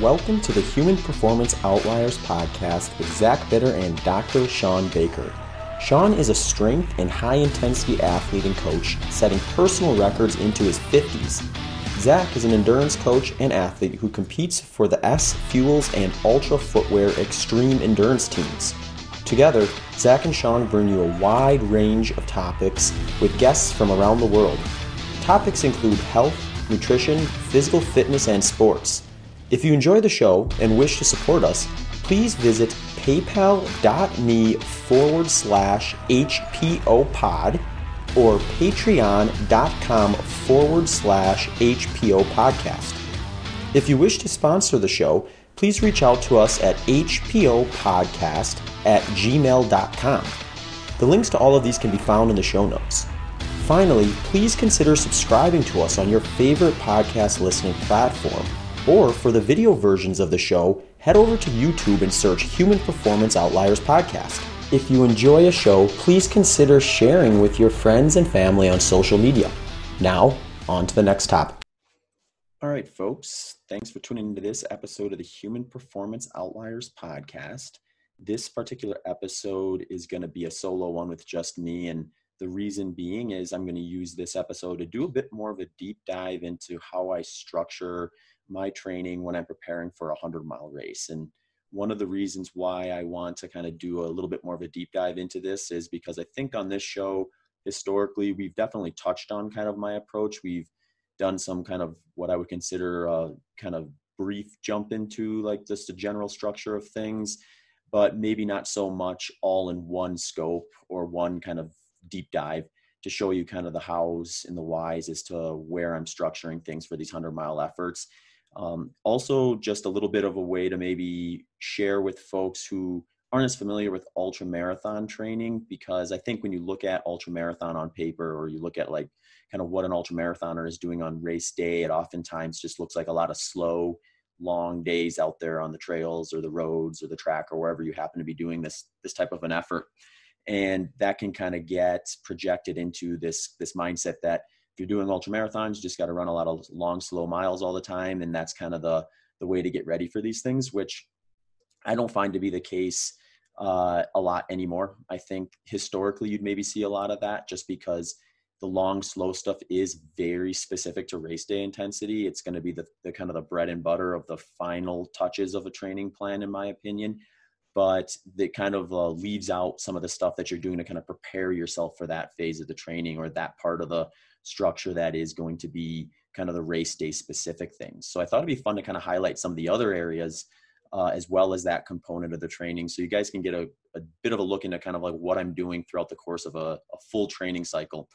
welcome to the Human Performance Outliers podcast with Zach Bitter and Dr. Shawn Baker. Shawn is a strength and high intensity athlete and coach, setting personal records into his 50s. Zach is an endurance coach and athlete who competes for the S Fuels and Altra Footwear Extreme Endurance teams. Together, Zach and Shawn bring you a wide range of topics with guests from around the world. Topics include health, nutrition, physical fitness, and sports. If you enjoy the show and wish to support us, please visit paypal.me forward slash HPO pod or patreon.com forward slash HPO podcast. If you wish to sponsor the show, please reach out to us at hpopodcast at gmail.com. The links to all of these can be found in the show notes. Finally, please consider subscribing to us on your favorite podcast listening platform or for the video versions of the show, head over to YouTube and search Human Performance Outliers Podcast. If you enjoy a show, please consider sharing with your friends and family on social media. Now, on to the next topic. All right, folks, thanks for tuning into this episode of the Human Performance Outliers Podcast. This particular episode is going to be a solo one with just me. And the reason being is I'm going to use this episode to do a bit more of a deep dive into how I structure my training when I'm preparing for a 100 mile race. And one of the reasons why I want to kind of do a little bit more of a deep dive into this is because I think on this show, historically, we've definitely touched on kind of my approach. We've done some kind of what I would consider a kind of brief jump into like just the general structure of things, but maybe not so much all in one scope or one kind of deep dive to show you kind of the hows and the whys as to where I'm structuring things for these 100 mile efforts um, also, just a little bit of a way to maybe share with folks who aren't as familiar with ultra marathon training because I think when you look at ultra marathon on paper or you look at like kind of what an ultra marathoner is doing on race day, it oftentimes just looks like a lot of slow, long days out there on the trails or the roads or the track or wherever you happen to be doing this this type of an effort. And that can kind of get projected into this this mindset that if you're doing ultra marathons, you just got to run a lot of long, slow miles all the time, and that's kind of the the way to get ready for these things, which I don't find to be the case uh, a lot anymore. I think historically you'd maybe see a lot of that just because the long, slow stuff is very specific to race day intensity. It's going to be the, the kind of the bread and butter of the final touches of a training plan, in my opinion. But that kind of uh, leaves out some of the stuff that you're doing to kind of prepare yourself for that phase of the training or that part of the structure that is going to be kind of the race day specific things. So I thought it'd be fun to kind of highlight some of the other areas uh, as well as that component of the training so you guys can get a, a, bit of a look into kind of like what I'm doing throughout the course of a, a full training cycle.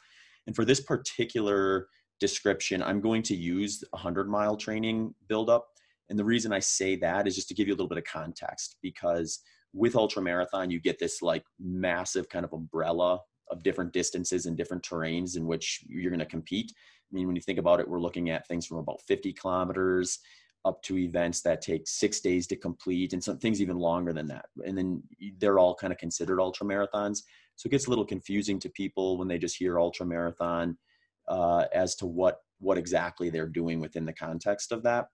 And for this particular description, I'm going to use a 100 mile training buildup. And the reason I say that is just to give you a little bit of context because with ultra marathon, you get this like massive kind of umbrella of different distances and different terrains in which you're going to compete. I mean, when you think about it, we're looking at things from about 50 kilometers up to events that take six days to complete and some things even longer than that. And then they're all kind of considered ultra marathons. So it gets a little confusing to people when they just hear ultra marathon uh, as to what what exactly they're doing within the context of that.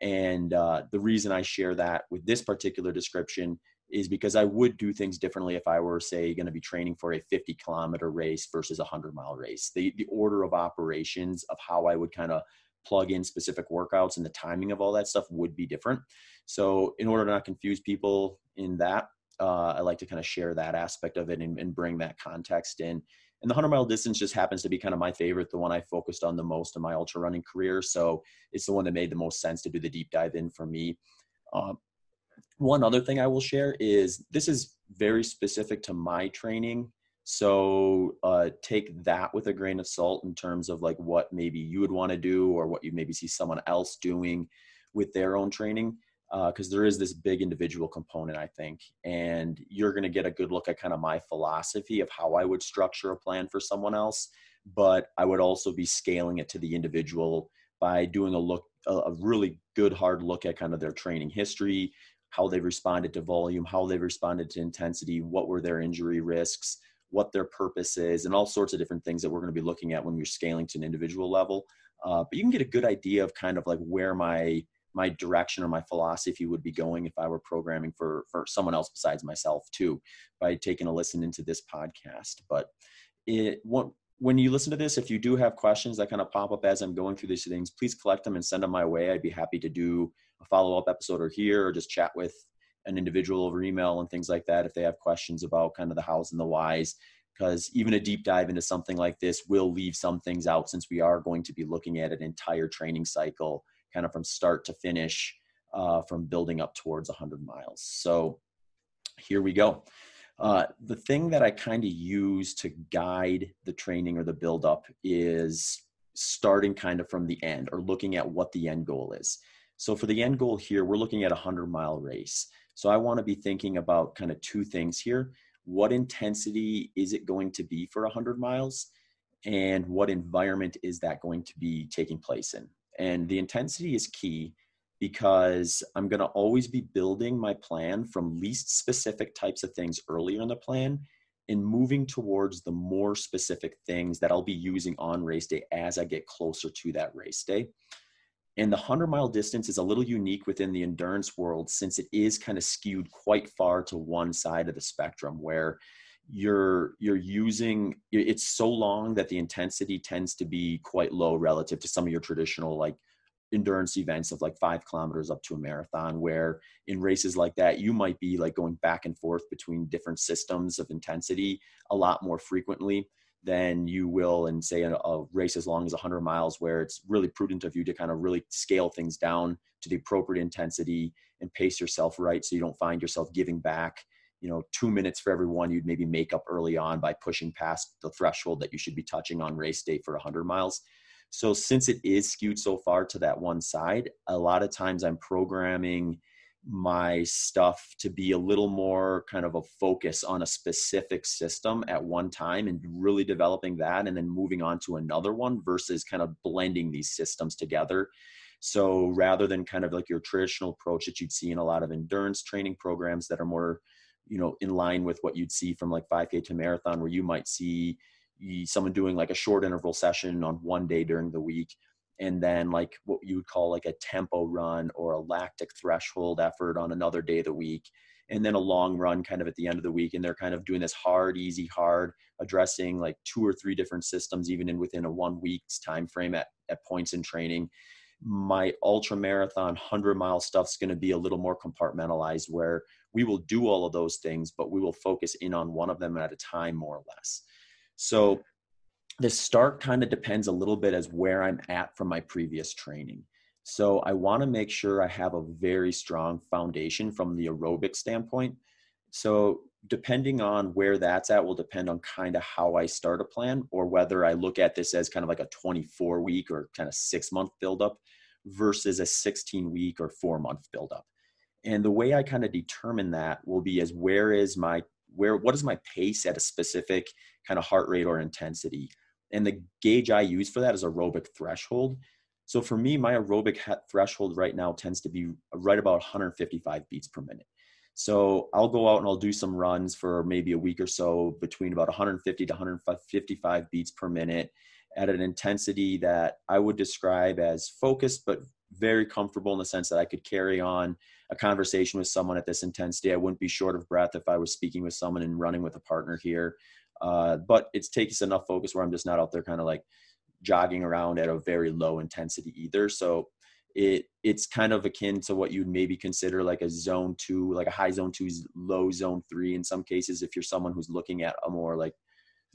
And uh, the reason I share that with this particular description is because I would do things differently if I were, say, going to be training for a 50 kilometer race versus a 100 mile race. The, the order of operations of how I would kind of plug in specific workouts and the timing of all that stuff would be different. So, in order to not confuse people in that, uh, I like to kind of share that aspect of it and, and bring that context in. And the 100 mile distance just happens to be kind of my favorite, the one I focused on the most in my ultra running career. So, it's the one that made the most sense to do the deep dive in for me. Um, one other thing I will share is this is very specific to my training. So uh, take that with a grain of salt in terms of like what maybe you would want to do or what you maybe see someone else doing with their own training. Because uh, there is this big individual component, I think, and you're going to get a good look at kind of my philosophy of how I would structure a plan for someone else. But I would also be scaling it to the individual by doing a look, a really good hard look at kind of their training history, how they've responded to volume, how they've responded to intensity, what were their injury risks, what their purpose is, and all sorts of different things that we're going to be looking at when we're scaling to an individual level. Uh, but you can get a good idea of kind of like where my my direction or my philosophy would be going if I were programming for for someone else besides myself too by taking a listen into this podcast. But it when you listen to this, if you do have questions that kind of pop up as I'm going through these things, please collect them and send them my way. I'd be happy to do a follow up episode or here or just chat with an individual over email and things like that if they have questions about kind of the hows and the whys because even a deep dive into something like this will leave some things out since we are going to be looking at an entire training cycle kind of from start to finish uh, from building up towards 100 miles so here we go uh, the thing that i kind of use to guide the training or the build up is starting kind of from the end or looking at what the end goal is. So for the end goal here we're looking at a 100 mile race. So i want to be thinking about kind of two things here. What intensity is it going to be for 100 miles? And what environment is that going to be taking place in? And the intensity is key because i'm going to always be building my plan from least specific types of things earlier in the plan and moving towards the more specific things that i'll be using on race day as i get closer to that race day. And the 100 mile distance is a little unique within the endurance world since it is kind of skewed quite far to one side of the spectrum where you're you're using it's so long that the intensity tends to be quite low relative to some of your traditional like endurance events of like five kilometers up to a marathon where in races like that you might be like going back and forth between different systems of intensity a lot more frequently than you will in say a, a, race as long as 100 miles where it's really prudent of you to kind of really scale things down to the appropriate intensity and pace yourself right so you don't find yourself giving back you know two minutes for every one you'd maybe make up early on by pushing past the threshold that you should be touching on race day for 100 miles so since it is skewed so far to that one side a lot of times i'm programming my stuff to be a little more kind of a focus on a specific system at one time and really developing that and then moving on to another one versus kind of blending these systems together. So rather than kind of like your traditional approach that you'd see in a lot of endurance training programs that are more, you know, in line with what you'd see from like 5K to marathon, where you might see someone doing like a short interval session on one day during the week and then like what you would call like a tempo run or a lactic threshold effort on another day of the week and then a long run kind of at the end of the week and they're kind of doing this hard easy hard addressing like two or three different systems even in within a one week's time frame at, at points in training. My ultra marathon 100 mile stuff's going to be a little more compartmentalized where we will do all of those things but we will focus in on one of them at a time more or less so the start kind of depends a little bit as where I'm at from my previous training. So I want to make sure I have a very strong foundation from the aerobic standpoint. So depending on where that's at will depend on kind of how I start a plan or whether I look at this as kind of like a 24 week or kind of six month buildup versus a 16 week or four month buildup. And the way I kind of determine that will be as where is my where what is my pace at a specific kind of heart rate or intensity and the gauge I use for that is aerobic threshold. So for me, my aerobic threshold right now tends to be right about 155 beats per minute. So I'll go out and I'll do some runs for maybe a week or so between about 150 to 155 beats per minute at an intensity that I would describe as focused, but very comfortable in the sense that I could carry on a conversation with someone at this intensity. I wouldn't be short of breath if I was speaking with someone and running with a partner here. Uh, but it takes enough focus where I'm just not out there kind of like jogging around at a very low intensity either. So it it's kind of akin to what you'd maybe consider like a zone two, like a high zone two, low zone three in some cases. If you're someone who's looking at a more like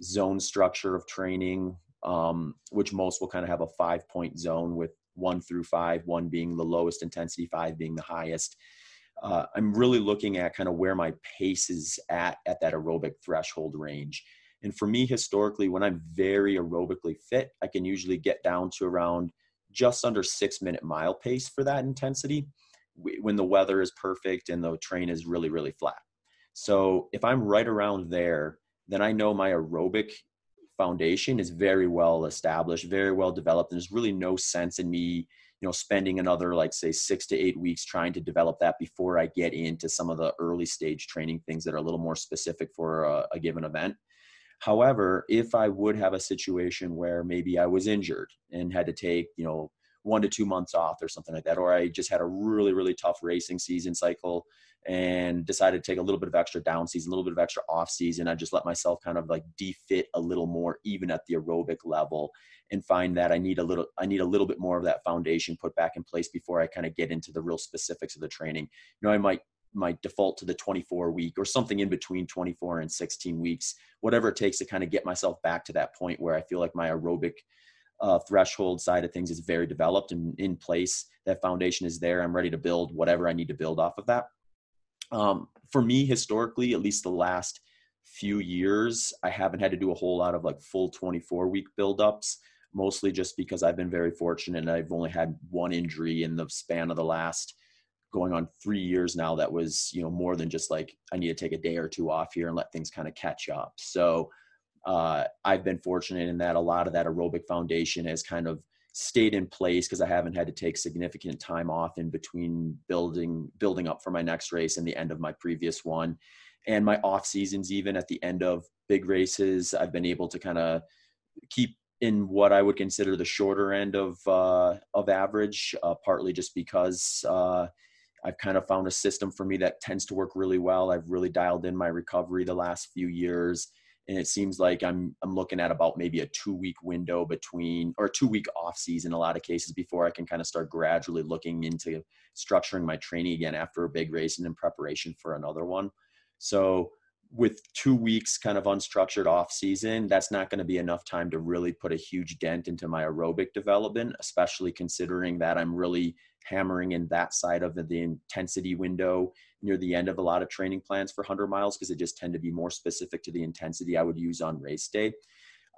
zone structure of training, um, which most will kind of have a five point zone with one through five, one being the lowest intensity, five being the highest uh, I'm really looking at kind of where my pace is at at that aerobic threshold range. And for me, historically, when I'm very aerobically fit, I can usually get down to around just under six minute mile pace for that intensity when the weather is perfect and the train is really, really flat. So if I'm right around there, then I know my aerobic foundation is very well established, very well developed. And there's really no sense in me you know spending another like say six to eight weeks trying to develop that before i get into some of the early stage training things that are a little more specific for a, a given event. However if i would have a situation where maybe i was injured and had to take you know one to two months off or something like that. Or I just had a really, really tough racing season cycle and decided to take a little bit of extra down season, a little bit of extra off season. I just let myself kind of like defit a little more, even at the aerobic level, and find that I need a little, I need a little bit more of that foundation put back in place before I kind of get into the real specifics of the training. You know, I might might default to the 24 week or something in between 24 and 16 weeks, whatever it takes to kind of get myself back to that point where I feel like my aerobic uh, threshold side of things is very developed and in place. That foundation is there. I'm ready to build whatever I need to build off of that. Um, for me, historically, at least the last few years, I haven't had to do a whole lot of like full 24 week buildups, mostly just because I've been very fortunate and I've only had one injury in the span of the last going on three years now that was you know more than just like i need to take a day or two off here and let things kind of catch up so uh, i've been fortunate in that a lot of that aerobic foundation has kind of stayed in place because i haven't had to take significant time off in between building building up for my next race and the end of my previous one and my off seasons even at the end of big races i've been able to kind of keep in what I would consider the shorter end of uh, of average, uh, partly just because uh, I've kind of found a system for me that tends to work really well. I've really dialed in my recovery the last few years. And it seems like I'm I'm looking at about maybe a two week window between or two week off season a lot of cases before I can kind of start gradually looking into structuring my training again after a big race and in preparation for another one. So with two weeks kind of unstructured off season, that's not going to be enough time to really put a huge dent into my aerobic development, especially considering that I'm really hammering in that side of the intensity window near the end of a lot of training plans for 100 miles because they just tend to be more specific to the intensity I would use on race day.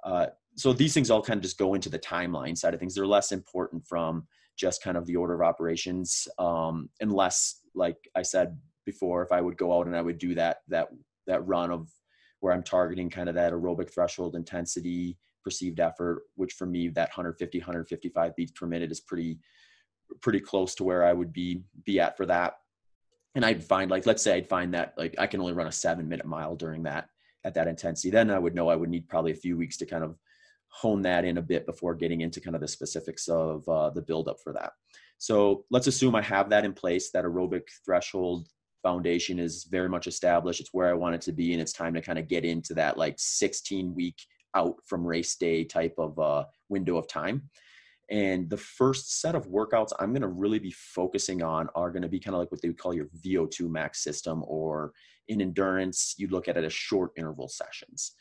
Uh, so these things all kind of just go into the timeline side of things. They're less important from just kind of the order of operations, um, unless, like I said before, if I would go out and I would do that that that run of where I'm targeting kind of that aerobic threshold intensity, perceived effort, which for me that 150 155 beats per minute is pretty pretty close to where I would be be at for that. And I'd find like let's say I'd find that like I can only run a seven minute mile during that at that intensity. Then I would know I would need probably a few weeks to kind of hone that in a bit before getting into kind of the specifics of uh, the buildup for that. So let's assume I have that in place. That aerobic threshold foundation is very much established. It's where I want it to be, and it's time to kind of get into that like 16 week out from race day type of uh, window of time. And the first set of workouts I'm going to really be focusing on are going to be kind of like what they would call your VO2 max system, or in endurance, you look at it as short interval sessions.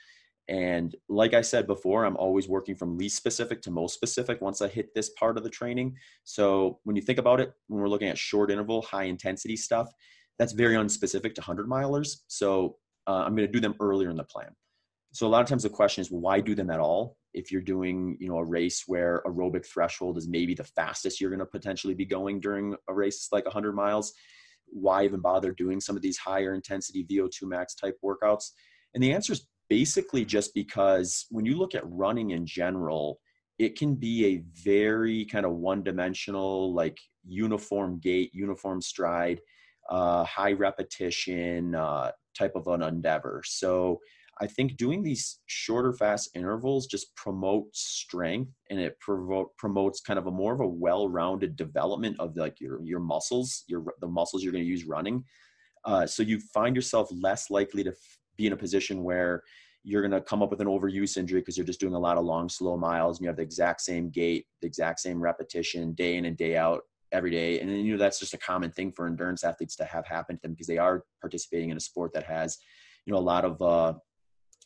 And like I said before, I'm always working from least specific to most specific once I hit this part of the training. So when you think about it, when we're looking at short interval, high intensity stuff, that's very unspecific to 100 milers. So uh, I'm going to do them earlier in the plan. So a lot of times the question is, why do them at all? if you're doing you know a race where aerobic threshold is maybe the fastest you're going to potentially be going during a race like 100 miles why even bother doing some of these higher intensity vo2 max type workouts and the answer is basically just because when you look at running in general it can be a very kind of one dimensional like uniform gait uniform stride uh, high repetition uh, type of an endeavor so I think doing these shorter, fast intervals just promotes strength and it provo- promotes kind of a more of a well-rounded development of like your your muscles, your the muscles you're going to use running. Uh, so you find yourself less likely to f- be in a position where you're going to come up with an overuse injury because you're just doing a lot of long, slow miles and you have the exact same gait, the exact same repetition day in and day out every day. And then, you know, that's just a common thing for endurance athletes to have happen to them because they are participating in a sport that has, you know, a lot of, uh,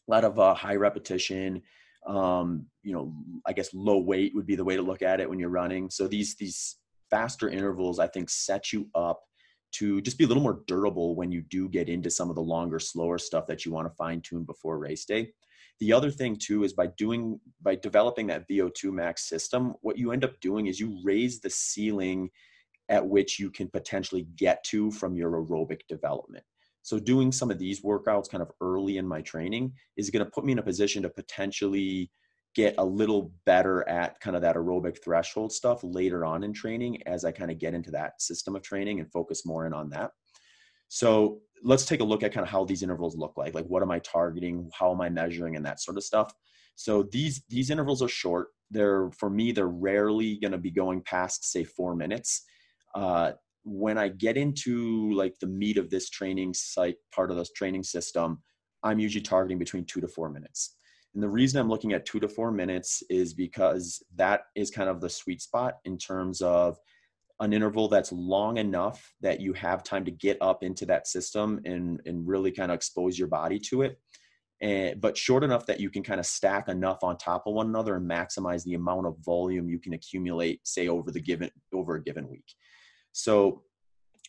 a lot of uh, high repetition. Um, you know, I guess low weight would be the way to look at it when you're running. So these these faster intervals, I think, set you up to just be a little more durable when you do get into some of the longer, slower stuff that you want to fine tune before race day. The other thing too is by doing by developing that VO2 max system, what you end up doing is you raise the ceiling at which you can potentially get to from your aerobic development. So doing some of these workouts kind of early in my training is going to put me in a position to potentially get a little better at kind of that aerobic threshold stuff later on in training as I kind of get into that system of training and focus more in on that. So let's take a look at kind of how these intervals look like. Like, what am I targeting? How am I measuring? And that sort of stuff. So these these intervals are short. They're for me, they're rarely going to be going past say four minutes. Uh, when I get into like the meat of this training site part of this training system, I'm usually targeting between two to four minutes. And the reason I'm looking at two to four minutes is because that is kind of the sweet spot in terms of an interval that's long enough that you have time to get up into that system and, and really kind of expose your body to it. And, but short enough that you can kind of stack enough on top of one another and maximize the amount of volume you can accumulate, say over the given over a given week. So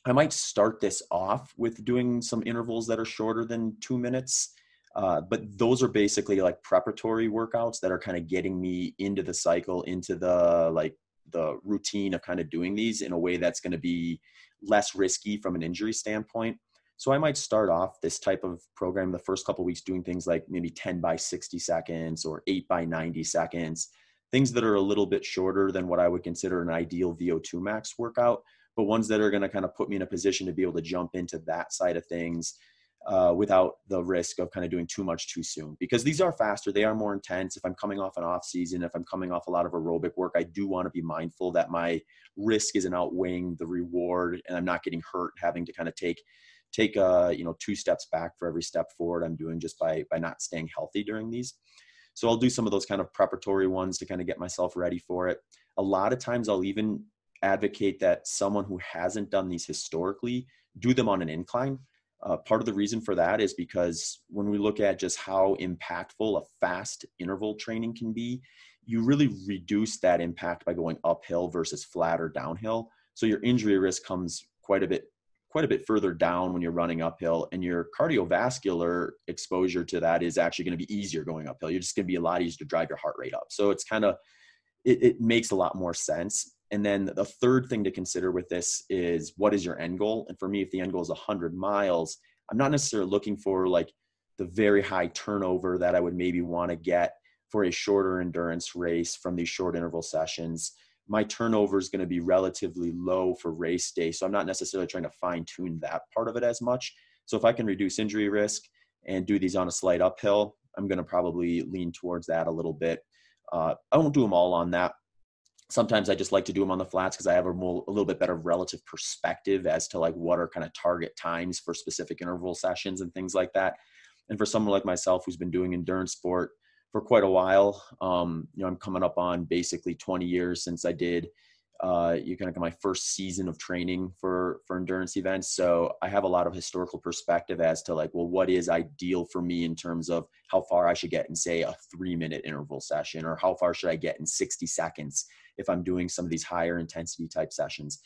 I might start this off with doing some intervals that are shorter than two minutes. Uh, but those are basically like preparatory workouts that are kind of getting me into the cycle, into the like the routine of kind of doing these in a way that's going to be less risky from an injury standpoint. So I might start off this type of program the first couple weeks doing things like maybe 10 by 60 seconds or 8 by 90 seconds, things that are a little bit shorter than what I would consider an ideal VO2 max workout, but ones that are going to kind of put me in a position to be able to jump into that side of things uh, without the risk of kind of doing too much too soon. Because these are faster, they are more intense. If I'm coming off an off season, if I'm coming off a lot of aerobic work, I do want to be mindful that my risk isn't outweighing the reward, and I'm not getting hurt having to kind of take take uh, you know two steps back for every step forward I'm doing just by by not staying healthy during these. So I'll do some of those kind of preparatory ones to kind of get myself ready for it. A lot of times I'll even advocate that someone who hasn't done these historically do them on an incline. Uh, part of the reason for that is because when we look at just how impactful a fast interval training can be, you really reduce that impact by going uphill versus flat or downhill. So your injury risk comes quite a bit quite a bit further down when you're running uphill and your cardiovascular exposure to that is actually going to be easier going uphill you're just going to be a lot easier to drive your heart rate up so it's kind of it, it makes a lot more sense and then the third thing to consider with this is what is your end goal? And for me, if the end goal is 100 miles, I'm not necessarily looking for like the very high turnover that I would maybe want to get for a shorter endurance race from these short interval sessions. My turnover is going to be relatively low for race day. So I'm not necessarily trying to fine tune that part of it as much. So if I can reduce injury risk and do these on a slight uphill, I'm going to probably lean towards that a little bit. Uh, I won't do them all on that sometimes I just like to do them on the flats because I have a, more, a little bit better relative perspective as to like what are kind of target times for specific interval sessions and things like that. And for someone like myself who's been doing endurance sport for quite a while, um, you know, I'm coming up on basically 20 years since I did uh, you kind of my first season of training for for endurance events so i have a lot of historical perspective as to like well what is ideal for me in terms of how far i should get in say a three minute interval session or how far should i get in 60 seconds if i'm doing some of these higher intensity type sessions.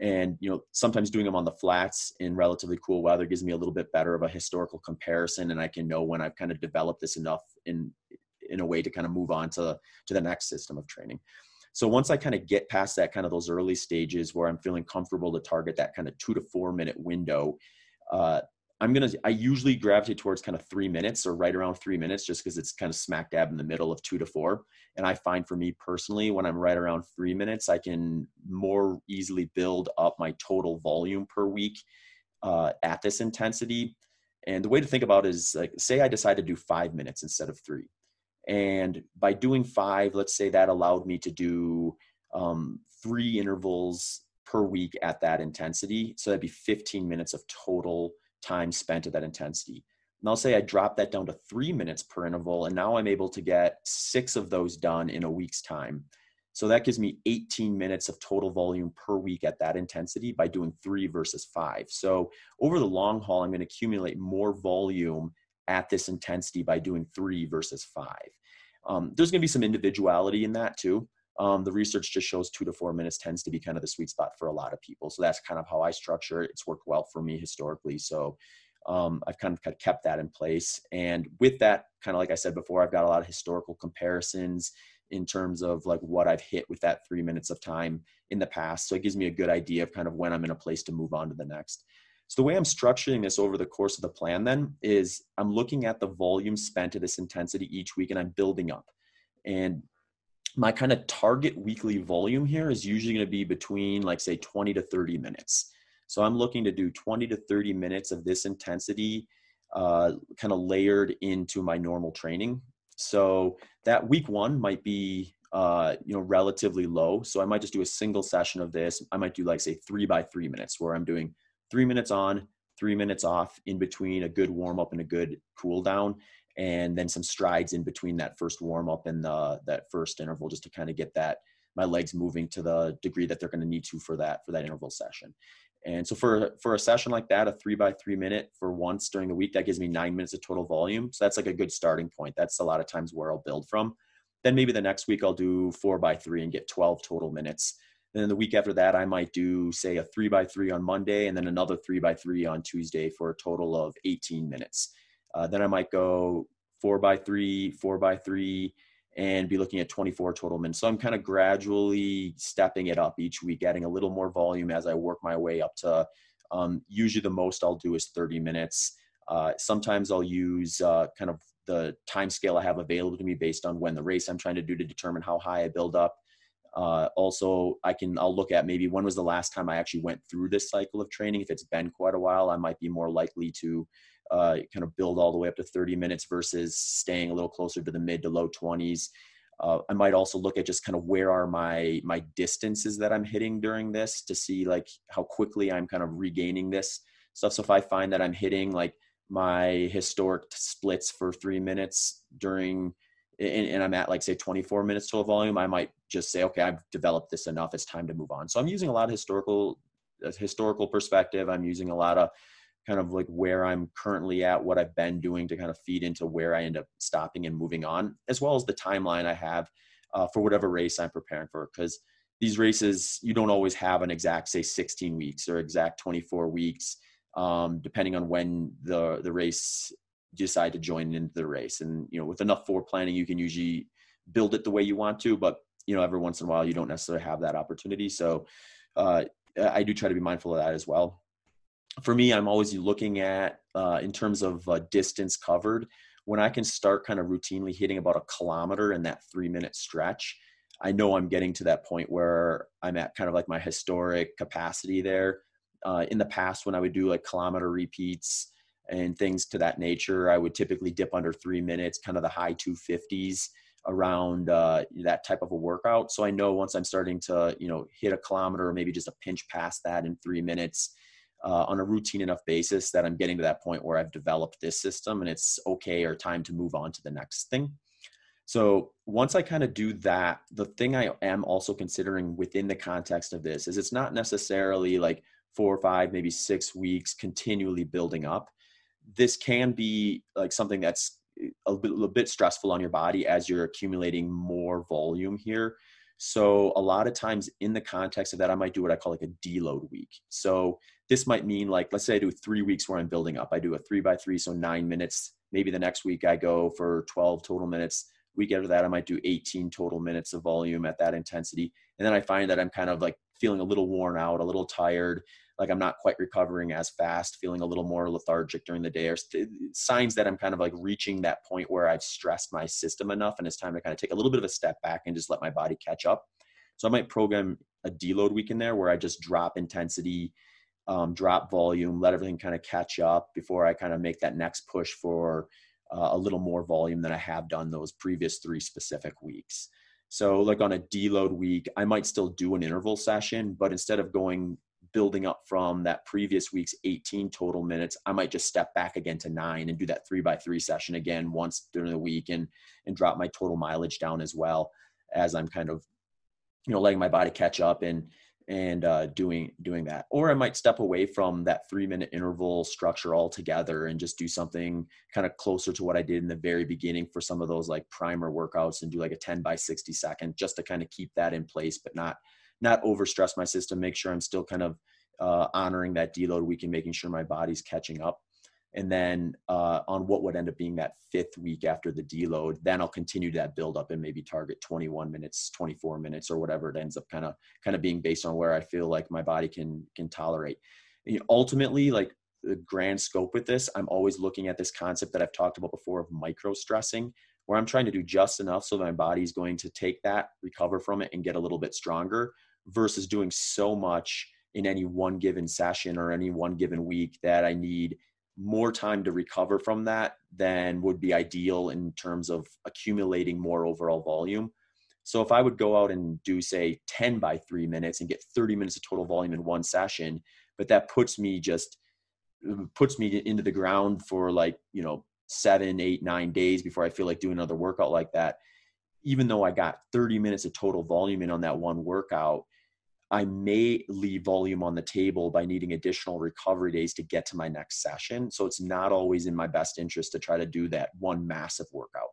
And you know sometimes doing them on the flats in relatively cool weather gives me a little bit better of a historical comparison and i can know when i've kind of developed this enough in in a way to kind of move on to to the next system of training. So once I kind of get past that kind of those early stages where I'm feeling comfortable to target that kind of two to four minute window, uh, I'm gonna. I usually gravitate towards kind of three minutes or right around three minutes, just because it's kind of smack dab in the middle of two to four. And I find for me personally, when I'm right around three minutes, I can more easily build up my total volume per week uh, at this intensity. And the way to think about is like, say I decide to do five minutes instead of three. And by doing five, let's say that allowed me to do um, three intervals per week at that intensity. So that'd be 15 minutes of total time spent at that intensity. And I'll say I drop that down to three minutes per interval, and now I'm able to get six of those done in a week's time. So that gives me 18 minutes of total volume per week at that intensity by doing three versus five. So over the long haul, I'm going to accumulate more volume at this intensity by doing three versus five. Um, there's going to be some individuality in that too. Um, the research just shows two to four minutes tends to be kind of the sweet spot for a lot of people. So that's kind of how I structure it. It's worked well for me historically. So um, I've kind of kept that in place. And with that, kind of like I said before, I've got a lot of historical comparisons in terms of like what I've hit with that three minutes of time in the past. So it gives me a good idea of kind of when I'm in a place to move on to the next. So the way I'm structuring this over the course of the plan then is I'm looking at the volume spent at this intensity each week and I'm building up. And my kind of target weekly volume here is usually going to be between like say 20 to 30 minutes. So I'm looking to do 20 to 30 minutes of this intensity uh, kind of layered into my normal training. So that week one might be uh, you know relatively low. So I might just do a single session of this. I might do like say three by three minutes, where I'm doing three minutes on, three minutes off in between a good warm up and a good cool down, and then some strides in between that first warm up and the, that first interval, just to kind of get that my legs moving to the degree that they're going to need to for that for that interval session. And so for for a session like that, a three by three minute for once during the week, that gives me nine minutes of total volume. So that's like a good starting point. That's a lot of times where I'll build from. Then maybe the next week I'll do four by three and get 12 total minutes. And then the week after that, I might do say a three by three on Monday and then another three by three on Tuesday for a total of 18 minutes. Uh, then I might go four by three, four by three, and be looking at 24 total minutes. So I'm kind of gradually stepping it up each week, adding a little more volume as I work my way up to um, usually the most I'll do is 30 minutes. Uh, sometimes I'll use uh, kind of the time scale I have available to me based on when the race I'm trying to do to determine how high I build up. Uh, also, I can I'll look at maybe when was the last time I actually went through this cycle of training. If it's been quite a while, I might be more likely to uh, kind of build all the way up to 30 minutes versus staying a little closer to the mid to low 20s. Uh, I might also look at just kind of where are my my distances that I'm hitting during this to see like how quickly I'm kind of regaining this stuff. So if I find that I'm hitting like my historic splits for three minutes during and, and, I'm at like say 24 minutes total volume, I might just say, okay, I've developed this enough. It's time to move on. So I'm using a lot of historical historical perspective. I'm using a lot of kind of like where I'm currently at, what I've been doing to kind of feed into where I end up stopping and moving on, as well as the timeline I have uh, for whatever race I'm preparing for. Because these races, you don't always have an exact, say, 16 weeks or exact 24 weeks um, depending on when the the race decide to join into the race. And you know, with enough foreplanning, planning, you can usually build it the way you want to. But you know, every once in a while, you don't necessarily have that opportunity. So uh, I do try to be mindful of that as well. For me, I'm always looking at uh, in terms of uh, distance covered. When I can start kind of routinely hitting about a kilometer in that three minute stretch, I know I'm getting to that point where I'm at kind of like my historic capacity there uh, in the past when I would do like kilometer repeats and things to that nature, I would typically dip under three minutes, kind of the high 250s around uh, that type of a workout. So I know once I'm starting to, you know, hit a kilometer or maybe just a pinch past that in three minutes uh, on a routine enough basis that I'm getting to that point where I've developed this system and it's okay or time to move on to the next thing. So once I kind of do that, the thing I am also considering within the context of this is it's not necessarily like, four or five, maybe six weeks, continually building up. This can be like something that's eh, a, little bit stressful on your body as you're accumulating more volume here. So a lot of times in the context of that, I might do what I call like a deload week. So this might mean like, let's say I do three weeks where I'm building up. I do a three by three, so nine minutes. Maybe the next week I go for 12 total minutes. Week after that, I might do 18 total minutes of volume at that intensity. And then I find that I'm kind of like feeling a little worn out, a little tired, like I'm not quite recovering as fast, feeling a little more lethargic during the day, or signs that I'm kind of like reaching that point where I've stressed my system enough and it's time to kind of take a little bit of a step back and just let my body catch up. So I might program a deload week in there where I just drop intensity, um, drop volume, let everything kind of catch up before I kind of make that next push for uh, a little more volume than I have done those previous three specific weeks. So, like on a deload week, I might still do an interval session, but instead of going building up from that previous week's 18 total minutes, I might just step back again to nine and do that three by three session again once during the week and and drop my total mileage down as well as I'm kind of you know letting my body catch up and and uh, doing doing that. Or i might step away from that three minute interval structure altogether and just do something kind of closer to what i did in the very beginning for some of those like primer workouts and do like a 10 by 60 second just to kind of keep that in place but not not overstress my system make sure i'm still kind of uh, honoring that deload week and making sure my body's catching up. And then uh, on what would end up being that fifth week after the deload then i'll continue that build up and maybe target 21 minutes 24 minutes or whatever it ends up kind of kind of being based on where i feel like my body can can tolerate. Ultimately like the grand scope with this i'm always looking at this concept that i've talked about before of micro stressing where i'm trying to do just enough so that my body's going to take that recover from it and get a little bit stronger versus doing so much in any one given session or any one given week that i need more time to recover from that than would be ideal in terms of accumulating more overall volume. So if I would go out and do say 10 by 3 minutes and get 30 minutes of total volume in one session, but that puts me just um, puts me into the ground for like, you know, seven, eight, nine days before I feel like doing another workout like that. Even though I got 30 minutes of total volume in on that one workout, I may leave volume on the table by needing additional recovery days to get to my next session. So it's not always in my best interest to try to do that one massive workout.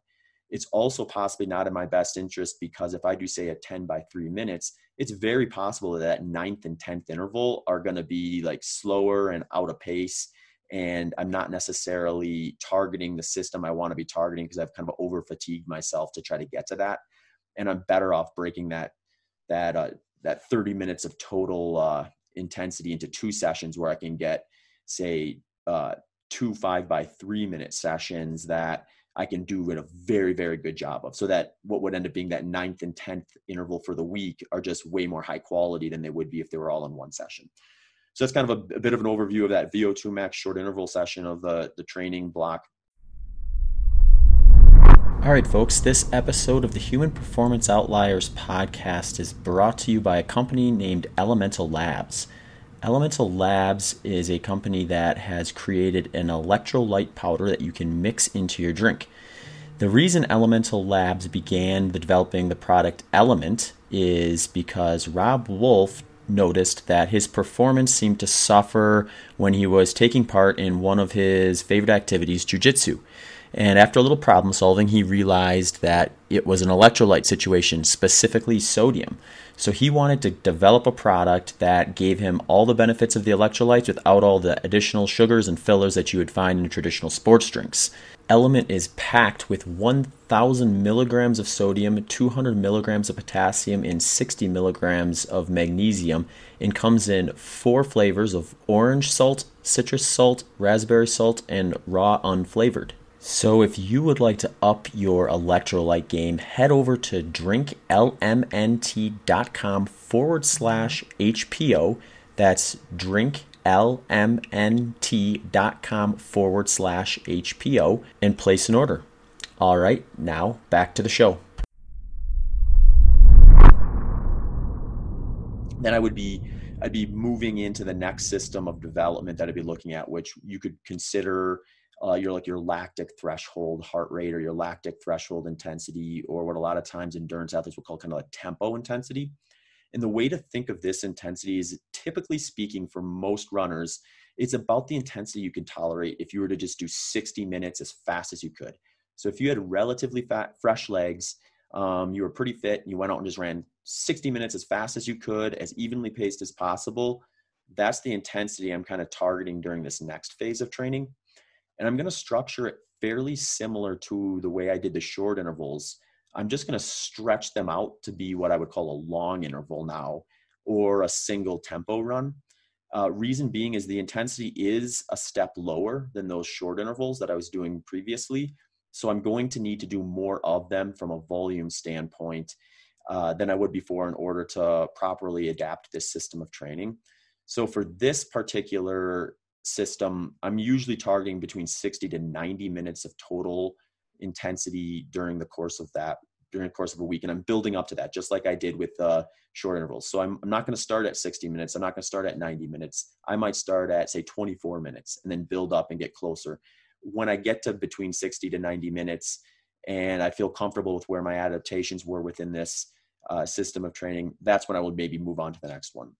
It's also possibly not in my best interest because if I do say a 10 by three minutes, it's very possible that that ninth and 10th interval are going to be like slower and out of pace. And I'm not necessarily targeting the system I want to be targeting because I've kind of over fatigued myself to try to get to that. And I'm better off breaking that, that, uh, that 30 minutes of total uh, intensity into two sessions where I can get, say, uh, two five by three minute sessions that I can do a very, very good job of. So that what would end up being that ninth and 10th interval for the week are just way more high quality than they would be if they were all in one session. So that's kind of a, a bit of an overview of that VO2 max short interval session of the, the training block. All right, folks, this episode of the Human Performance Outliers podcast is brought to you by a company named Elemental Labs. Elemental Labs is a company that has created an electrolyte powder that you can mix into your drink. The reason Elemental Labs began developing the product Element is because Robb Wolf noticed that his performance seemed to suffer when he was taking part in one of his favorite activities, jujitsu. And after a little problem solving, he realized that it was an electrolyte situation, specifically sodium. So he wanted to develop a product that gave him all the benefits of the electrolytes without all the additional sugars and fillers that you would find in traditional sports drinks. Element is packed with 1,000 milligrams of sodium, 200 milligrams of potassium, and 60 milligrams of magnesium, and comes in four flavors of orange salt, citrus salt, raspberry salt, and raw unflavored. So, if you would like to up your electrolyte game, head over to drinklmnt.com forward slash HPO. That's drinklmnt.com forward slash HPO and place an order. All right, now back to the show. Then I would be I'd be moving into the next system of development that I'd be looking at, which you could consider uh, your like your lactic threshold heart rate or your lactic threshold intensity or what a lot of times endurance athletes will call kind of like tempo intensity. And the way to think of this intensity is typically speaking for most runners it's about the intensity you can tolerate if you were to just do 60 minutes as fast as you could. So if you had relatively fat, fresh legs um, you were pretty fit and you went out and just ran 60 minutes as fast as you could as evenly paced as possible that's the intensity i'm kind of targeting during this next phase of training and I'm going to structure it fairly similar to the way I did the short intervals. I'm just going to stretch them out to be what I would call a long interval now or a single tempo run. Uh, reason being is the intensity is a step lower than those short intervals that I was doing previously. So I'm going to need to do more of them from a volume standpoint uh, than I would before in order to properly adapt this system of training. So for this particular system, I'm usually targeting between 60 to 90 minutes of total intensity during the course of that during the course of a week and i'm building up to that just like i did with uh, short intervals. So i'm, I'm not going to start at 60 minutes i'm not going to start at 90 minutes. I might start at say 24 minutes and then build up and get closer. When i get to between 60 to 90 minutes and i feel comfortable with where my adaptations were within this uh, system of training that's when i would maybe move on to the next one.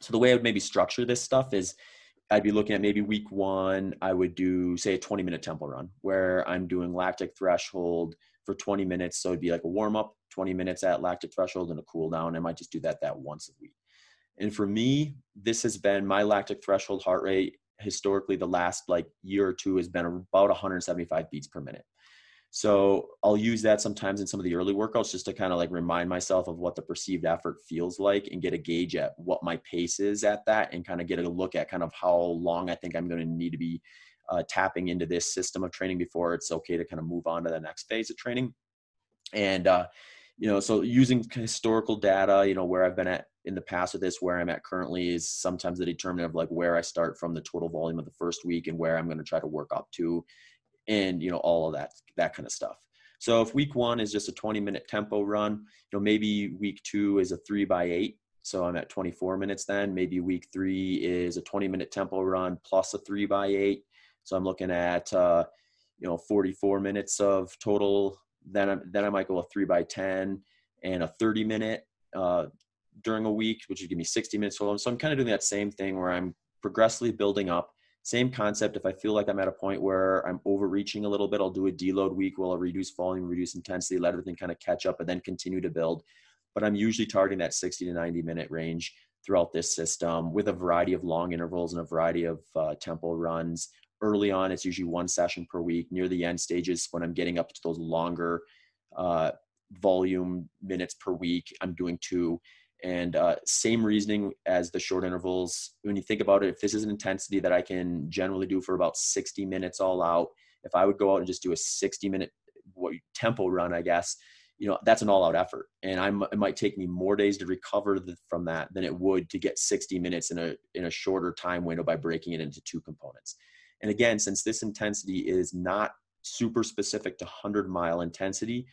So the way i would maybe structure this stuff is I'd be looking at maybe week one, I would do, say, a 20 minute tempo run where I'm doing lactic threshold for 20 minutes. So it'd be like a warm up, 20 minutes at lactic threshold and a cool down. I might just do that that once a week. And for me, this has been my lactic threshold heart rate historically the last like year or two has been about 175 beats per minute. So I'll use that sometimes in some of the early workouts just to kind of like remind myself of what the perceived effort feels like and get a gauge at what my pace is at that and kind of get a look at kind of how long I think I'm going to need to be uh, tapping into this system of training before it's okay to kind of move on to the next phase of training. And uh, you know, so using historical data, you know, where I've been at in the past with this, where I'm at currently is sometimes the determinant of like where I start from the total volume of the first week and where I'm going to try to work up to, and you know, all of that that kind of stuff. So if week one is just a 20 minute tempo run, you know, maybe week two is a three by eight. So I'm at 24 minutes then. Maybe week three is a 20 minute tempo run plus a three by eight. So I'm looking at, uh, you know, 44 minutes of total. Then, I, then I might go a three by 10 and a 30 minute uh, during a week, which would give me 60 minutes total. So I'm kind of doing that same thing where I'm progressively building up same concept. If I feel like I'm at a point where I'm overreaching a little bit, I'll do a deload week where I'll reduce volume, reduce intensity, let everything kind of catch up, and then continue to build. But I'm usually targeting that 60 to 90 minute range throughout this system with a variety of long intervals and a variety of uh, tempo runs. Early on, it's usually one session per week. Near the end stages, when I'm getting up to those longer uh, volume minutes per week, I'm doing two. And uh, same reasoning as the short intervals. When you think about it, if this is an intensity that I can generally do for about 60 minutes all out, if I would go out and just do a 60 minute what, tempo run, I guess, you know, that's an all out effort. And I'm, it might take me more days to recover the, from that than it would to get 60 minutes in a, in a shorter time window by breaking it into two components. And again, since this intensity is not super specific to 100 mile intensity,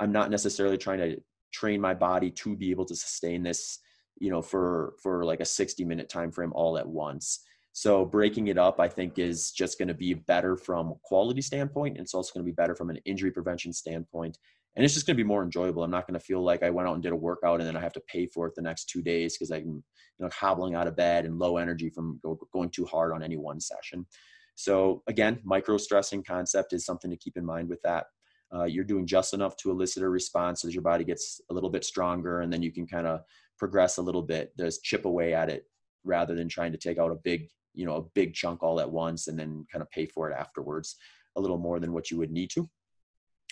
I'm not necessarily trying to train my body to be able to sustain this you know for for like a 60 minute time frame all at once. So breaking it up i think is just going to be better from quality standpoint and it's also going to be better from an injury prevention standpoint and it's just going to be more enjoyable. I'm not going to feel like i went out and did a workout and then i have to pay for it the next two days because i'm you know hobbling out of bed and low energy from go, going too hard on any one session. So again micro stressing concept is something to keep in mind with that uh, you're doing just enough to elicit a response as your body gets a little bit stronger and then you can kind of progress a little bit there's chip away at it rather than trying to take out a big you know a big chunk all at once and then kind of pay for it afterwards a little more than what you would need to.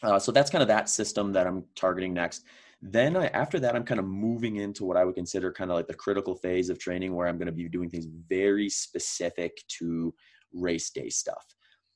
Uh, so that's kind of that system that i'm targeting next. Then I, after that i'm kind of moving into what i would consider kind of like the critical phase of training where i'm going to be doing things very specific to race day stuff.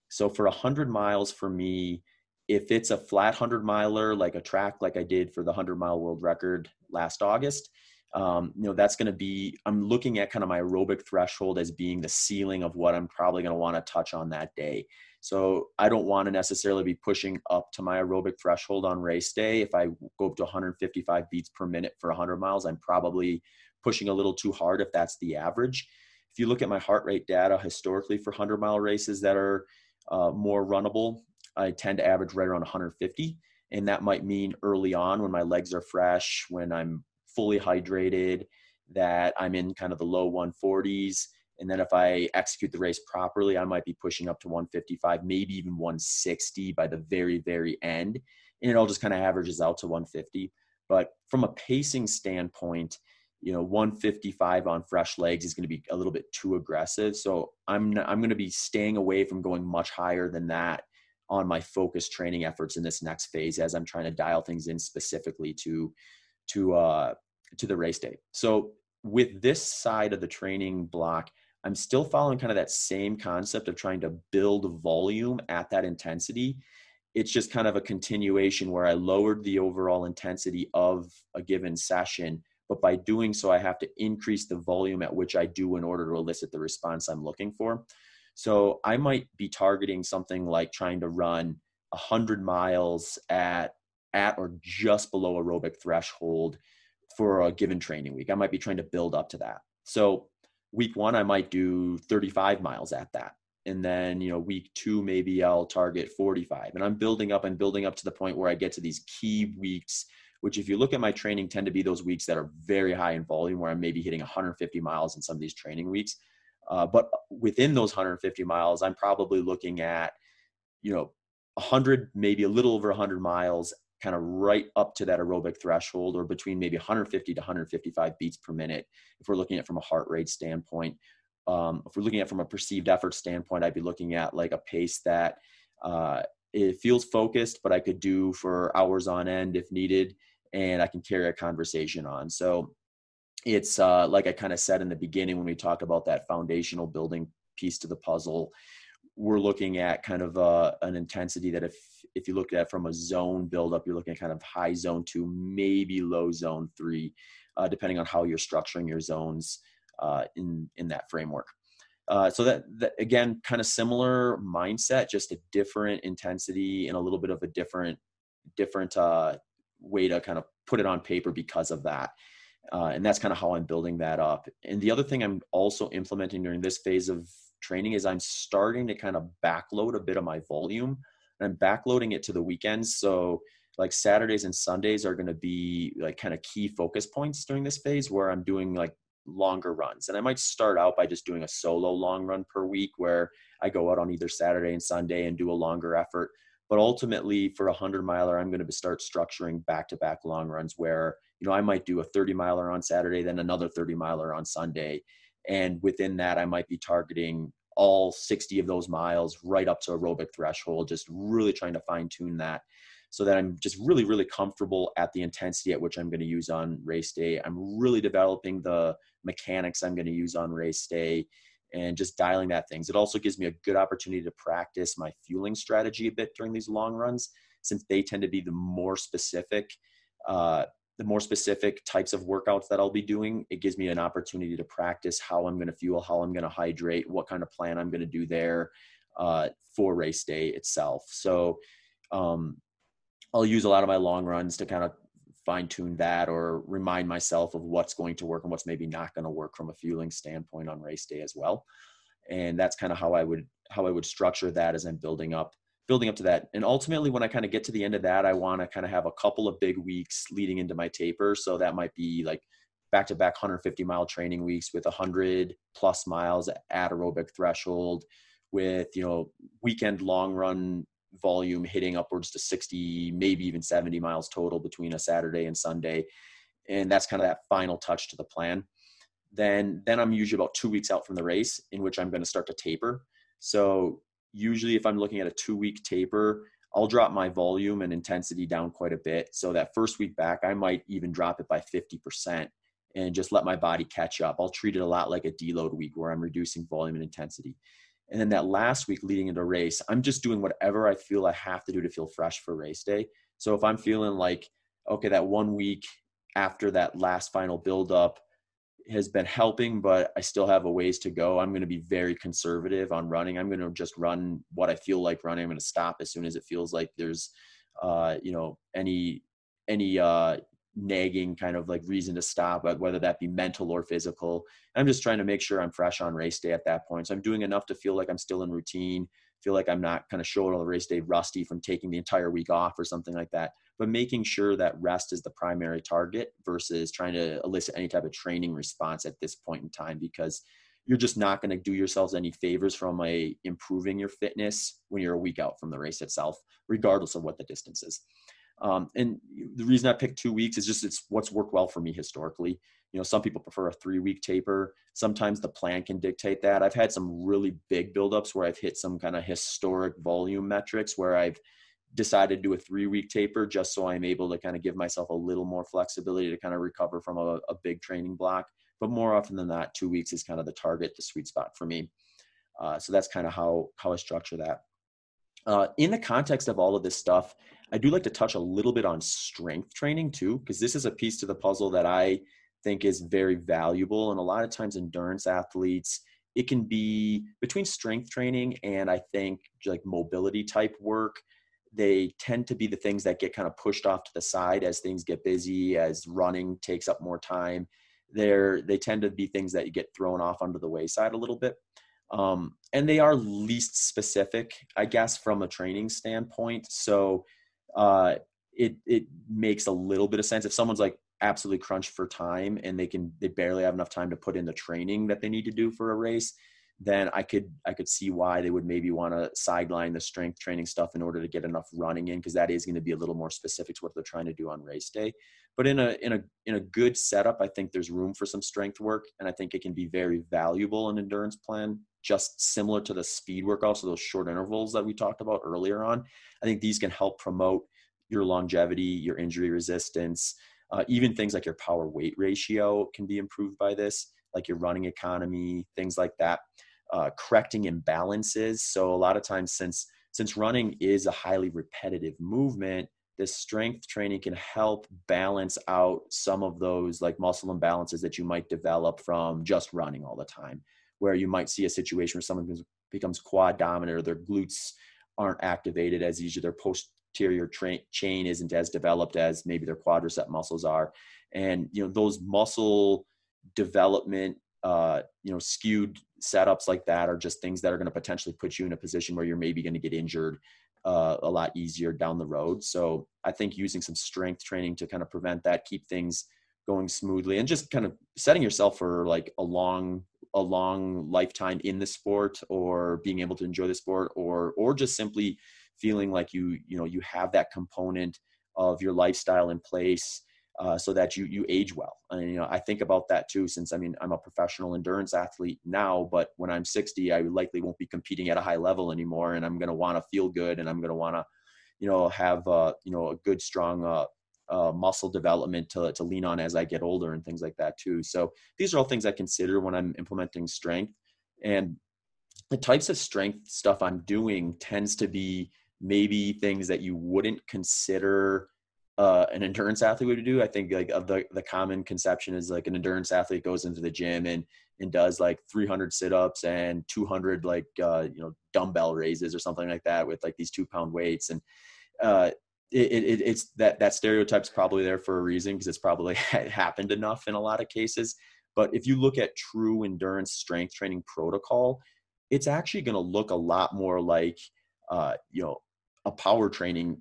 So for 100 miles for me if it's a flat 100 miler like a track like i did for the 100 mile world record last august um, you know that's going to be i'm looking at kind of my aerobic threshold as being the ceiling of what i'm probably going to want to touch on that day. So i don't want to necessarily be pushing up to my aerobic threshold on race day. If i go up to 155 beats per minute for 100 miles i'm probably pushing a little too hard if that's the average. If you look at my heart rate data historically for 100 mile races that are uh, more runnable I tend to average right around 150. And that might mean early on when my legs are fresh, when I'm fully hydrated, that I'm in kind of the low 140s. And then if I execute the race properly, I might be pushing up to 155, maybe even 160 by the very, very end. And it all just kind of averages out to 150. But from a pacing standpoint, you know 155 on fresh legs is going to be a little bit too aggressive so i'm i'm going to be staying away from going much higher than that on my focus training efforts in this next phase as I'm trying to dial things in specifically to to uh, to the race day. So with this side of the training block, I'm still following kind of that same concept of trying to build volume at that intensity. It's just kind of a continuation where I lowered the overall intensity of a given session, but by doing so, I have to increase the volume at which I do in order to elicit the response I'm looking for. So I might be targeting something like trying to run 100 miles at at or just below aerobic threshold for a given training week. I might be trying to build up to that. So week 1 I might do 35 miles at that. And then, you know, week 2 maybe I'll target 45. And I'm building up and building up to the point where I get to these key weeks which if you look at my training tend to be those weeks that are very high in volume where I'm maybe hitting 150 miles in some of these training weeks. Uh, but within those 150 miles, I'm probably looking at, you know, 100, maybe a little over 100 miles, kind of right up to that aerobic threshold, or between maybe 150 to 155 beats per minute. If we're looking at from a heart rate standpoint, um, if we're looking at from a perceived effort standpoint, I'd be looking at like a pace that uh, it feels focused, but I could do for hours on end if needed, and I can carry a conversation on. So it's uh, like I kind of said in the beginning when we talked about that foundational building piece to the puzzle. we're looking at kind of uh, an intensity that if if you look at from a zone buildup, you're looking at kind of high zone two, maybe low zone three, uh, depending on how you're structuring your zones uh, in in that framework. Uh, so that, that again, kind of similar mindset, just a different intensity and a little bit of a different different uh, way to kind of put it on paper because of that. Uh, and that's kind of how I'm building that up. And the other thing I'm also implementing during this phase of training is I'm starting to kind of backload a bit of my volume and I'm backloading it to the weekends. So like Saturdays and Sundays are going to be like kind of key focus points during this phase where I'm doing like longer runs. And I might start out by just doing a solo long run per week where I go out on either Saturday and Sunday and do a longer effort. But ultimately, for a 100 miler, I'm going to start structuring back to back long runs where, you know, I might do a 30 miler on Saturday, then another 30 miler on Sunday. And within that, I might be targeting all 60 of those miles right up to aerobic threshold, just really trying to fine tune that so that I'm just really, really comfortable at the intensity at which I'm going to use on race day. I'm really developing the mechanics I'm going to use on race day and just dialing that things. It also gives me a good opportunity to practice my fueling strategy a bit during these long runs, since they tend to be the more specific uh, the more specific types of workouts that I'll be doing, it gives me an opportunity to practice how I'm going to fuel, how I'm going to hydrate, what kind of plan I'm going to do there uh, for race day itself. So um, I'll use a lot of my long runs to kind of fine tune that or remind myself of what's going to work and what's maybe not going to work from a fueling standpoint on race day as well. And that's kind of how I would how I would structure that as I'm building up building up to that. And ultimately, when I kind of get to the end of that, I want to kind of have a couple of big weeks leading into my taper. So that might be like back to back 150 mile training weeks with 100 plus miles at aerobic threshold with, you know, weekend long run volume hitting upwards to 60, maybe even 70 miles total between a Saturday and Sunday. And that's kind of that final touch to the plan. Then, then I'm usually about two weeks out from the race in which I'm going to start to taper. So usually if I'm looking at a two week taper, I'll drop my volume and intensity down quite a bit. So that first week back, I might even drop it by 50% and just let my body catch up. I'll treat it a lot like a deload week where I'm reducing volume and intensity. And then that last week leading into race, I'm just doing whatever I feel I have to do to feel fresh for race day. So if I'm feeling like, okay, that one week after that last final build up, has been helping, but I still have a ways to go. I'm going to be very conservative on running. I'm going to just run what I feel like running. I'm going to stop as soon as it feels like there's, uh, you know, any any uh, nagging kind of like reason to stop, whether that be mental or physical. I'm just trying to make sure I'm fresh on race day at that point. So I'm doing enough to feel like I'm still in routine, feel like I'm not kind of showing on the race day rusty from taking the entire week off or something like that but making sure that rest is the primary target versus trying to elicit any type of training response at this point in time because you're just not going to do yourselves any favors from a improving your fitness when you're a week out from the race itself regardless of what the distance is. Um, and the reason i picked two weeks is just it's what's worked well for me historically you know some people prefer a three week taper sometimes the plan can dictate that i've had some really big buildups where i've hit some kind of historic volume metrics where i've decided to do a three week taper just so I'm able to kind of give myself a little more flexibility to kind of recover from a, a big training block. But more often than not, two weeks is kind of the target, the sweet spot for me. Uh, so that's kind of how how I structure that. Uh, in the context of all of this stuff, I do like to touch a little bit on strength training too, because this is a piece to the puzzle that I think is very valuable. And a lot of times, endurance athletes, it can be between strength training and I think like mobility type work they tend to be the things that get kind of pushed off to the side as things get busy as running takes up more time. They're they tend to be things that you get thrown off under the wayside a little bit. Um, and they are least specific i guess from a training standpoint. So uh, it it makes a little bit of sense. If someone's like absolutely crunched for time and they can they barely have enough time to put in the training that they need to do for a race then I could I could see why they would maybe want to sideline the strength training stuff in order to get enough running in because that is going to be a little more specific to what they're trying to do on race day. But in a in a in a good setup, I think there's room for some strength work, and I think it can be very valuable in endurance plan. Just similar to the speed workouts, so those short intervals that we talked about earlier on. I think these can help promote your longevity, your injury resistance, uh, even things like your power weight ratio can be improved by this, like your running economy, things like that. uh, correcting imbalances. So a lot of times, since since running is a highly repetitive movement, this strength training can help balance out some of those like muscle imbalances that you might develop from just running all the time where you might see a situation where someone becomes quad dominant or their glutes aren't activated as easy their posterior tra- chain isn't as developed as maybe their quadricep muscles are and you know those muscle development uh, you know skewed setups like that are just things that are going to potentially put you in a position where you're maybe going to get injured uh, a lot easier down the road. So I think using some strength training to kind of prevent that, keep things going smoothly, and just kind of setting yourself for like a long a long lifetime in the sport or being able to enjoy the sport or or just simply feeling like you you know you have that component of your lifestyle in place uh, so that you you age well. And you know, I think about that too. Since I mean, I'm a professional endurance athlete now, but when I'm 60, I likely won't be competing at a high level anymore, and I'm going to want to feel good, and I'm going to want to, you know, have uh, you know a good strong uh, uh, muscle development to to lean on as I get older and things like that too. So these are all things I consider when I'm implementing strength, and the types of strength stuff I'm doing tends to be maybe things that you wouldn't consider uh, an endurance athlete would do. I think like the the common conception is like an endurance athlete goes into the gym and and does like 300 sit-ups and 200 like uh, you know dumbbell raises or something like that with like these two pound weights and uh, it, it, it's that that stereotype's probably there for a reason because it's probably happened enough in a lot of cases. But if you look at true endurance strength training protocol, it's actually going to look a lot more like uh, you know a power training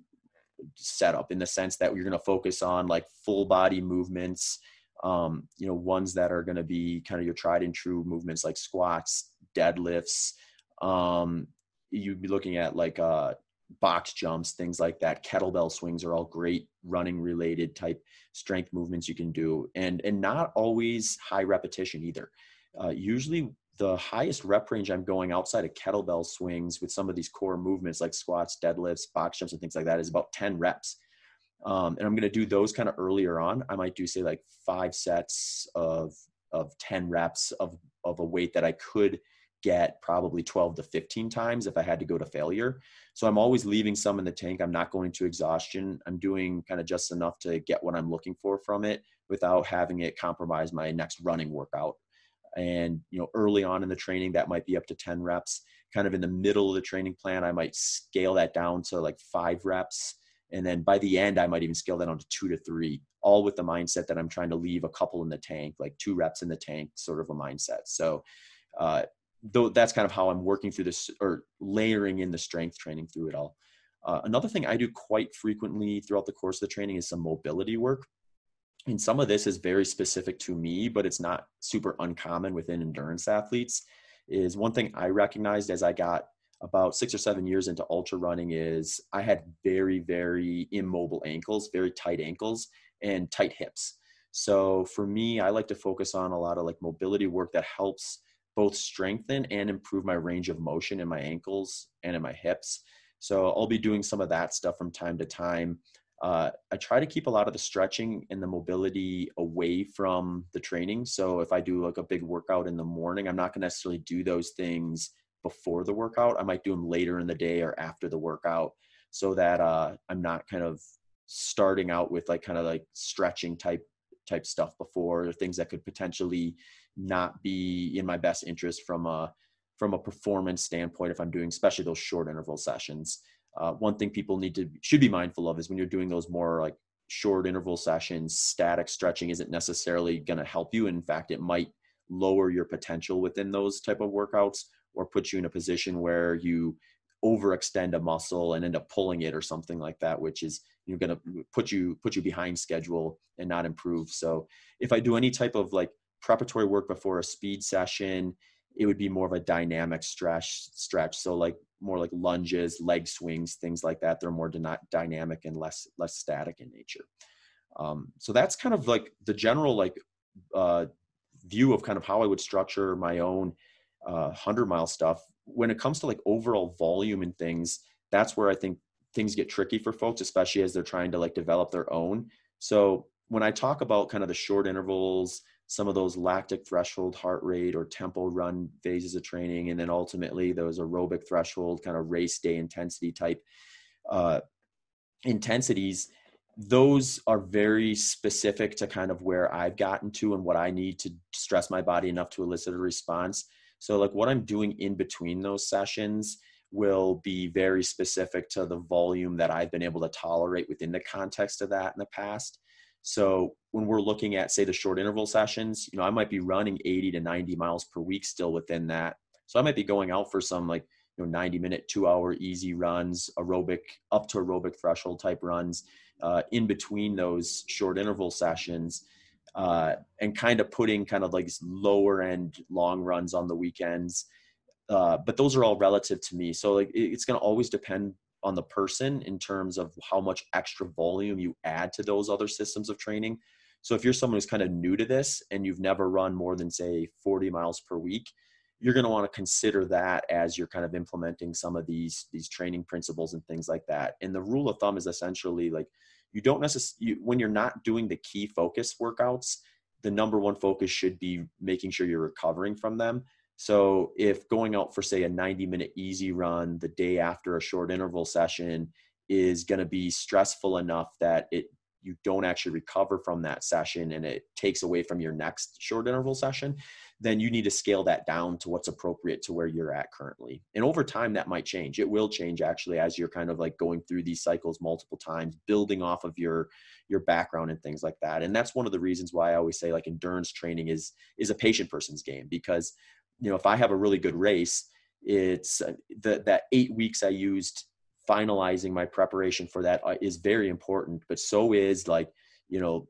setup in the sense that you're going to focus on like full body movements um, you know ones that are going to be kind of your tried and true movements like squats deadlifts um, you'd be looking at like uh, box jumps things like that. Kettlebell swings are all great running related type strength movements you can do and and not always high repetition either. Uh, usually the highest rep range I'm going outside of kettlebell swings with some of these core movements like squats, deadlifts, box jumps, and things like that is about 10 reps. Um, and I'm going to do those kind of earlier on. I might do say like five sets of of 10 reps of of a weight that I could get probably 12 to 15 times if I had to go to failure. So I'm always leaving some in the tank. I'm not going to exhaustion. I'm doing kind of just enough to get what I'm looking for from it without having it compromise my next running workout and you know early on in the training that might be up to 10 reps. Kind of in the middle of the training plan i might scale that down to like five reps and then by the end i might even scale that down to two to three all with the mindset that i'm trying to leave a couple in the tank like two reps in the tank sort of a mindset. So uh, though that's kind of how i'm working through this or layering in the strength training through it all. Uh, another thing i do quite frequently throughout the course of the training is some mobility work and some of this is very specific to me but it's not super uncommon within endurance athletes is one thing i recognized as i got about six or seven years into ultra running is i had very very immobile ankles very tight ankles and tight hips. So for me i like to focus on a lot of like mobility work that helps both strengthen and improve my range of motion in my ankles and in my hips. So i'll be doing some of that stuff from time to time uh, I try to keep a lot of the stretching and the mobility away from the training. So if I do like a big workout in the morning, I'm not going to necessarily do those things before the workout. I might do them later in the day or after the workout so that uh, I'm not kind of starting out with like kind of like stretching type type stuff before or things that could potentially not be in my best interest from a from a performance standpoint if I'm doing especially those short interval sessions uh, one thing people need to should be mindful of is when you're doing those more like short interval sessions static stretching isn't necessarily going to help you. In fact it might lower your potential within those type of workouts or put you in a position where you overextend a muscle and end up pulling it or something like that which is you're going to put you put you behind schedule and not improve. So if i do any type of like preparatory work before a speed session it would be more of a dynamic stretch stretch so like more like lunges, leg swings, things like that. They're more dynamic and less less static in nature. Um, so that's kind of like the general like uh, view of kind of how I would structure my own uh, hundred mile stuff. When it comes to like overall volume and things, that's where I think things get tricky for folks, especially as they're trying to like develop their own. So when I talk about kind of the short intervals, some of those lactic threshold heart rate or tempo run phases of training, and then ultimately those aerobic threshold kind of race day intensity type uh, intensities. Those are very specific to kind of where I've gotten to and what I need to stress my body enough to elicit a response. So, like what I'm doing in between those sessions will be very specific to the volume that I've been able to tolerate within the context of that in the past. So when we're looking at say the short interval sessions, you know, I might be running 80 to 90 miles per week still within that. So I might be going out for some like you know 90 minute, two hour easy runs, aerobic up to aerobic threshold type runs uh, in between those short interval sessions. Uh, and kind of putting kind of like lower end long runs on the weekends uh, but those are all relative to me. So like it's going to always depend on the person in terms of how much extra volume you add to those other systems of training. So if you're someone who's kind of new to this and you've never run more than say 40 miles per week, you're going to want to consider that as you're kind of implementing some of these these training principles and things like that. And the rule of thumb is essentially like you don't necessarily you, when you're not doing the key focus workouts, the number one focus should be making sure you're recovering from them so if going out for say a 90 minute easy run the day after a short interval session is going to be stressful enough that it you don't actually recover from that session and it takes away from your next short interval session then you need to scale that down to what's appropriate to where you're at currently. And over time that might change. It will change actually as you're kind of like going through these cycles multiple times building off of your your background and things like that. And that's one of the reasons why i always say like endurance training is is a patient person's game because you know if i have a really good race it's uh, the, that eight weeks i used finalizing my preparation for that uh, very important but so is like you know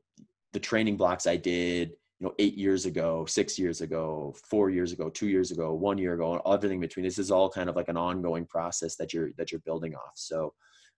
the training blocks i did you know eight years ago six years ago four years ago two years ago one year ago and everything between. This is all kind of like an ongoing process that you're that you're building off. So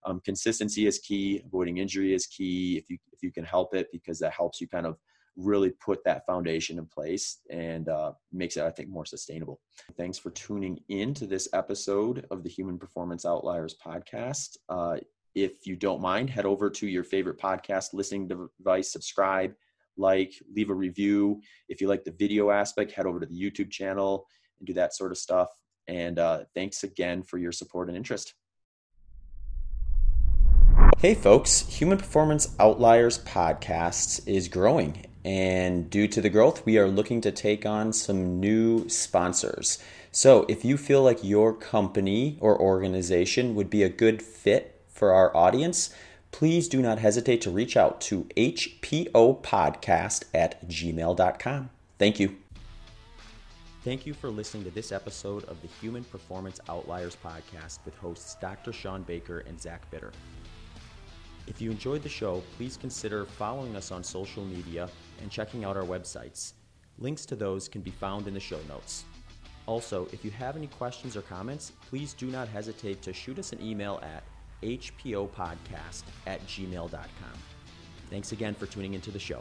um, consistency is key avoiding injury is key if you if you can help it because that helps you kind of really put that foundation in place and uh, makes it, I think, more sustainable. Thanks for tuning in to this episode of the Human Performance Outliers podcast. Uh, if you don't mind, head over to your favorite podcast listening device, subscribe, like, leave a review. If you like the video aspect, head over to the YouTube channel and do that sort of stuff. And uh, thanks again for your support and interest. Hey, folks, Human Performance Outliers podcast is growing and due to the growth, we are looking to take on some new sponsors. So if you feel like your company or organization would be a good fit for our audience, please do not hesitate to reach out to hpopodcast at gmail.com. Thank you. Thank you for listening to this episode of the Human Performance Outliers podcast with hosts Dr. Shawn Baker and Zach Bitter. If you enjoyed the show, please consider following us on social media and checking out our websites. Links to those can be found in the show notes. Also, if you have any questions or comments, please do not hesitate to shoot us an email at hpopodcast at gmail.com. Thanks again for tuning into the show.